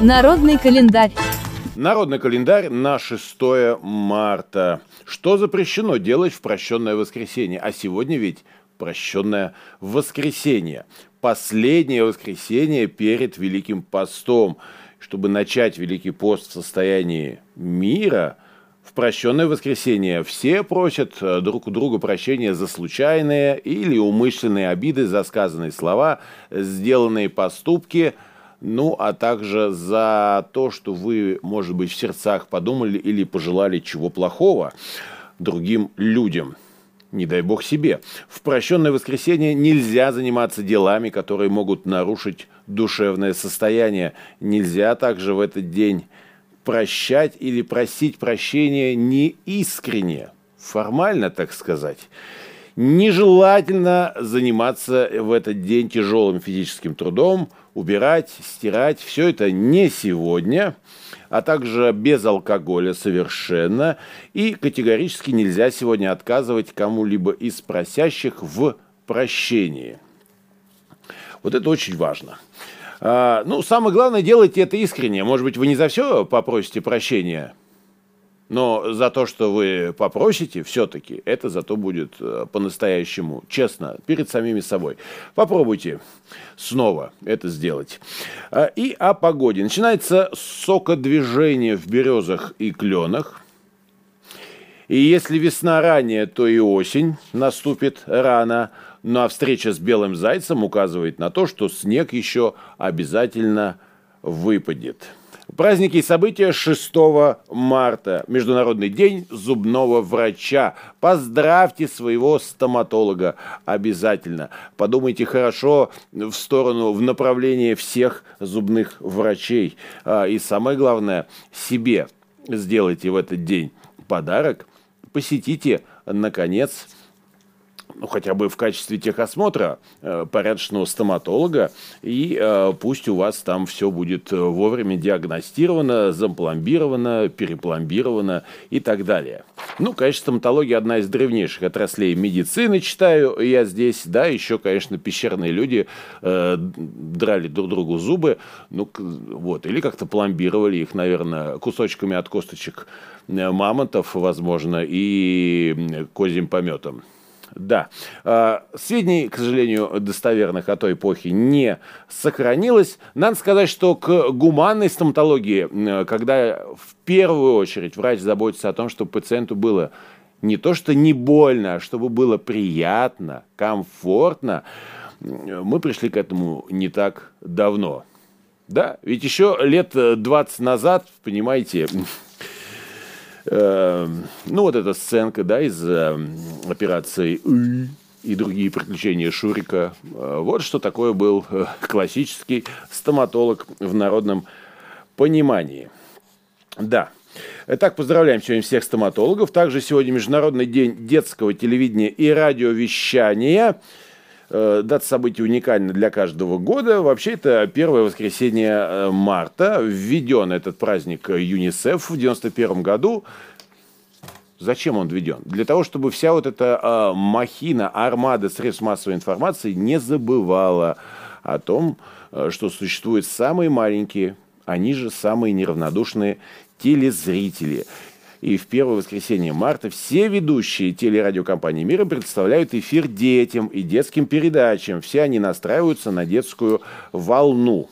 Народный календарь. Народный календарь на 6 марта. Что запрещено делать в прощенное воскресенье? А сегодня ведь прощенное воскресенье. Последнее воскресенье перед Великим постом. Чтобы начать Великий пост в состоянии мира, в прощенное воскресенье все просят э, друг у друга прощения за случайные или умышленные обиды, за сказанные слова, сделанные поступки – ну, а также за то, что вы, может быть, в сердцах подумали или пожелали чего плохого другим людям. Не дай бог себе. В прощенное воскресенье нельзя заниматься делами, которые могут нарушить душевное состояние. Нельзя также в этот день прощать или просить прощения неискренне, формально, так сказать. Нежелательно заниматься в этот день тяжелым физическим трудом, убирать, стирать. Все это не сегодня, а также без алкоголя совершенно. И категорически нельзя сегодня отказывать кому-либо из просящих в прощении. Вот это очень важно. А, ну, самое главное, делайте это искренне. Может быть, вы не за все попросите прощения – но за то, что вы попросите, все-таки это зато будет э, по-настоящему честно перед самими собой. Попробуйте снова это сделать. А, и о погоде. Начинается сокодвижение в березах и кленах. И если весна ранее, то и осень наступит рано. Ну а встреча с белым зайцем указывает на то, что снег еще обязательно выпадет. Праздники и события 6 марта. Международный день зубного врача. Поздравьте своего стоматолога обязательно. Подумайте хорошо в сторону, в направлении всех зубных врачей. А, и самое главное, себе сделайте в этот день подарок. Посетите, наконец, ну, хотя бы в качестве техосмотра э, порядочного стоматолога, и э, пусть у вас там все будет э, вовремя диагностировано, запломбировано, перепломбировано и так далее. Ну, конечно, стоматология одна из древнейших отраслей медицины, читаю я здесь, да, еще, конечно, пещерные люди э, драли друг другу зубы, ну, вот, или как-то пломбировали их, наверное, кусочками от косточек э, мамонтов, возможно, и козьим пометом. Да. А, сведений, к сожалению, достоверных о той эпохе не сохранилось. Надо сказать, что к гуманной стоматологии, когда в первую очередь врач заботится о том, чтобы пациенту было не то что не больно, а чтобы было приятно, комфортно, мы пришли к этому не так давно. Да, ведь еще лет 20 назад, понимаете, Эм, ну, вот эта сценка, да, из эм, операции и другие приключения Шурика. Э, вот что такое был э, классический стоматолог в народном понимании. Да. Итак, поздравляем сегодня всех стоматологов. Также сегодня Международный день детского телевидения и радиовещания. Э, дата события уникальна для каждого года. Вообще, это первое воскресенье э, марта. Введен этот праздник ЮНИСЕФ в 91 году. Зачем он введен? Для того, чтобы вся вот эта э, махина, армада средств массовой информации не забывала о том, э, что существуют самые маленькие, они же самые неравнодушные телезрители. И в первое воскресенье марта все ведущие телерадиокомпании мира представляют эфир детям и детским передачам. Все они настраиваются на детскую волну.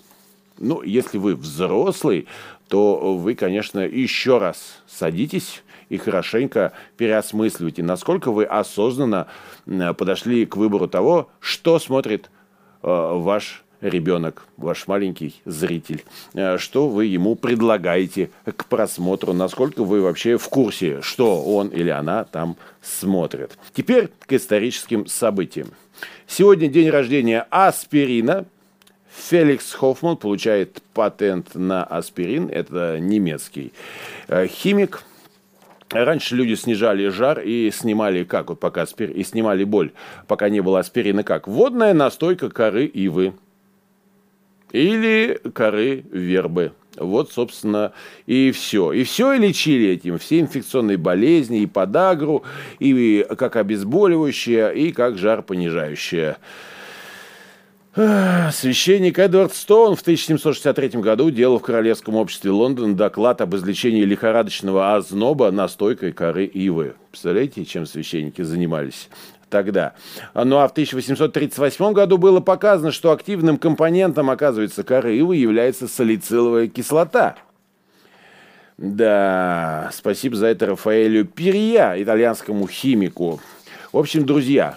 Ну, если вы взрослый, то вы, конечно, еще раз садитесь и хорошенько переосмысливайте, насколько вы осознанно подошли к выбору того, что смотрит э, ваш ребенок, ваш маленький зритель, э, что вы ему предлагаете к просмотру, насколько вы вообще в курсе, что он или она там смотрит. Теперь к историческим событиям. Сегодня день рождения аспирина. Феликс Хоффман получает патент на аспирин. Это немецкий э, химик. Раньше люди снижали жар и снимали как вот пока аспир... и снимали боль, пока не было аспирина как водная настойка коры ивы или коры вербы. Вот, собственно, и все. И все и лечили этим. Все инфекционные болезни, и подагру, и как обезболивающее, и как жар понижающее. Священник Эдвард Стоун в 1763 году делал в Королевском обществе Лондона доклад об излечении лихорадочного озноба настойкой коры ивы. Представляете, чем священники занимались? Тогда. Ну а в 1838 году было показано, что активным компонентом, оказывается, коры является салициловая кислота. Да, спасибо за это Рафаэлю Перья, итальянскому химику. В общем, друзья,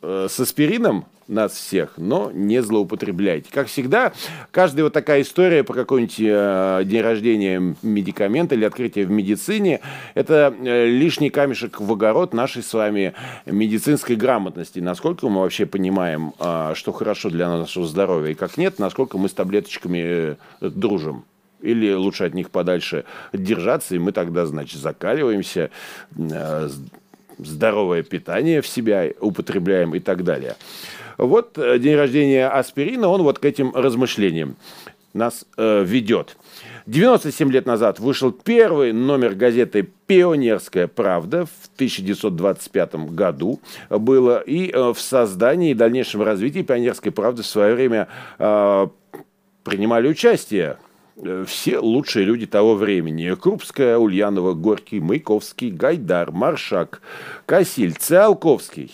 э, с аспирином нас всех, но не злоупотребляйте. Как всегда, каждая вот такая история про какой-нибудь э, день рождения медикамента или открытие в медицине, это э, лишний камешек в огород нашей с вами медицинской грамотности. Насколько мы вообще понимаем, э, что хорошо для нашего здоровья и как нет, насколько мы с таблеточками э, дружим или лучше от них подальше держаться, и мы тогда, значит, закаливаемся, здоровое питание в себя употребляем и так далее. Вот э, день рождения аспирина, он вот к этим размышлениям нас э, ведет. 97 лет назад вышел первый номер газеты «Пионерская правда» в 1925 году было. И э, в создании и дальнейшем развитии «Пионерской правды» в свое время э, принимали участие все лучшие люди того времени. Крупская, Ульянова, Горький, Маяковский, Гайдар, Маршак, Касиль, Циолковский.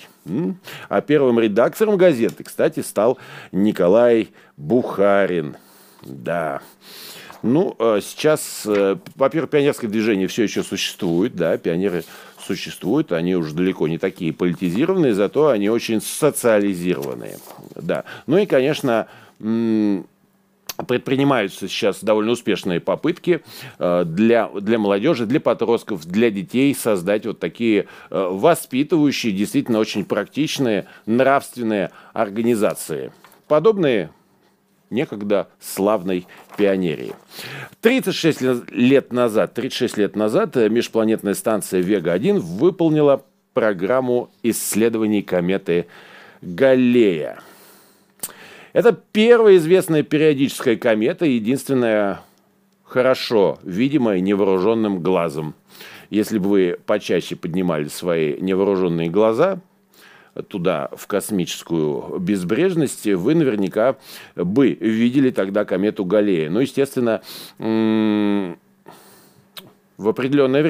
А первым редактором газеты, кстати, стал Николай Бухарин. Да. Ну, э, сейчас, э, во-первых, пионерское движение все еще существует, да, пионеры существуют, они уже далеко не такие политизированные, зато они очень социализированные, да. Ну и, конечно, предпринимаются сейчас довольно успешные попытки э, для, для молодежи, для подростков, для детей создать вот такие э, воспитывающие, действительно очень практичные, нравственные организации. Подобные некогда славной пионерии. 36 лет назад, 36 лет назад э, межпланетная станция Вега-1 выполнила программу исследований кометы Галлея. Это первая известная периодическая комета, единственная хорошо видимая невооруженным глазом. Если бы вы почаще поднимали свои невооруженные глаза туда, в космическую безбрежность, вы наверняка бы видели тогда комету Галлея. Ну, естественно, в определенное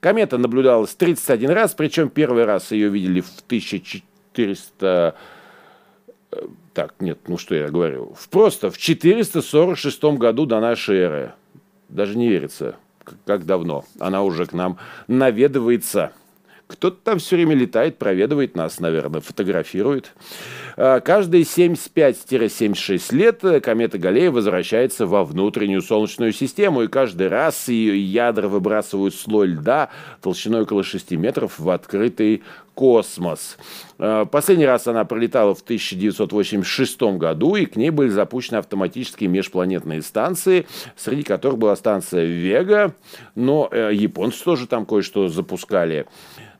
Комета наблюдалась 31 раз, причем первый раз ее видели в 1400 так, нет, ну что я говорю, в, просто в 446 году до нашей эры, даже не верится, как давно, она уже к нам наведывается. Кто-то там все время летает, проведывает нас, наверное, фотографирует. А, каждые 75-76 лет э, комета Галлея возвращается во внутреннюю Солнечную систему, и каждый раз ее ядра выбрасывают слой льда толщиной около 6 метров в открытый космос. А, последний раз она пролетала в 1986 году, и к ней были запущены автоматические межпланетные станции, среди которых была станция Вега, но э, японцы тоже там кое-что запускали.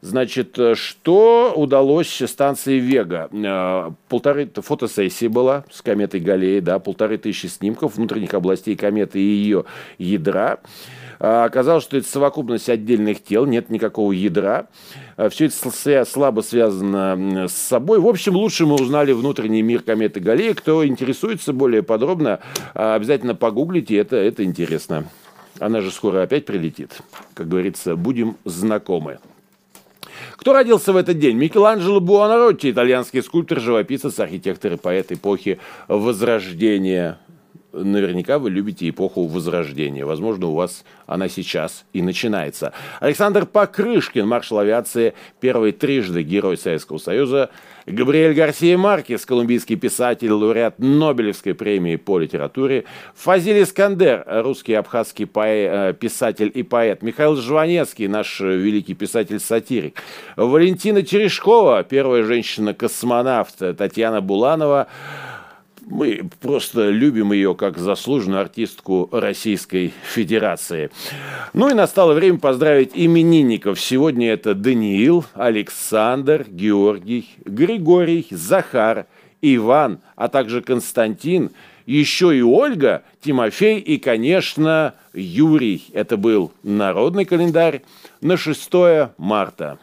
Значит, э, что удалось станции Вега? Э, полторы фотосессии была с кометой Галлеи, да, полторы тысячи снимков внутренних областей кометы и ее ядра. А, оказалось, что это совокупность отдельных тел, нет никакого ядра. А, Все это слабо связано с собой. В общем, лучше мы узнали внутренний мир кометы Галлеи. Кто интересуется более подробно, обязательно погуглите, это, это интересно. Она же скоро опять прилетит. Как говорится, будем знакомы. Кто родился в этот день? Микеланджело Буонаротти, итальянский скульптор, живописец, архитектор и поэт эпохи Возрождения. Наверняка вы любите эпоху Возрождения. Возможно, у вас она сейчас и начинается. Александр Покрышкин, маршал авиации, первый трижды герой Советского Союза. Габриэль Гарсия Маркес, колумбийский писатель, лауреат Нобелевской премии по литературе. Фазиль Искандер, русский абхазский поэ- писатель и поэт. Михаил Жванецкий, наш великий писатель-сатирик. Валентина Терешкова, первая женщина-космонавт. Татьяна Буланова, мы просто любим ее как заслуженную артистку Российской Федерации. Ну и настало время поздравить именинников. Сегодня это Даниил, Александр, Георгий, Григорий, Захар, Иван, а также Константин, еще и Ольга, Тимофей и, конечно, Юрий. Это был народный календарь на 6 марта.